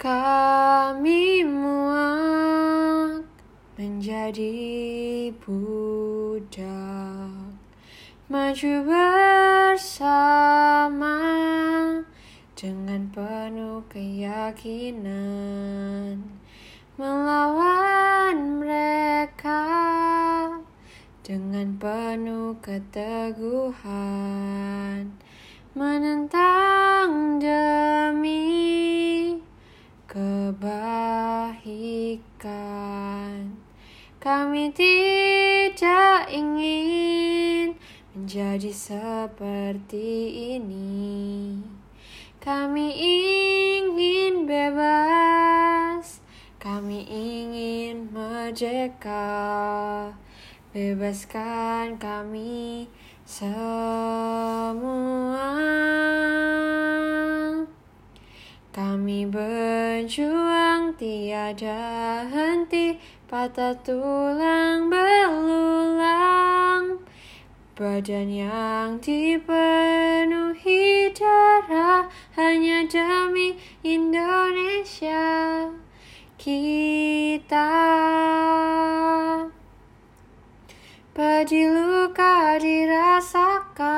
Kami muak menjadi budak. Maju bersama dengan penuh keyakinan Melawan mereka dengan penuh keteguhan Menentang kebaikan Kami tidak ingin menjadi seperti ini. Kami ingin bebas. Kami ingin merdeka. Bebaskan kami semua kami berjuang tiada henti Patah tulang belulang. Badan yang dipenuhi darah Hanya demi Indonesia. Kita Pedih luka dirasakan.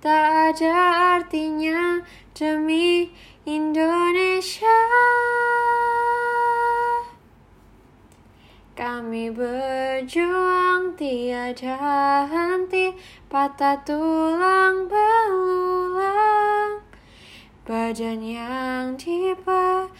Tak ada artinya demi Berjuang tiada henti Patah tulang belulang. Badan yang dipenuhi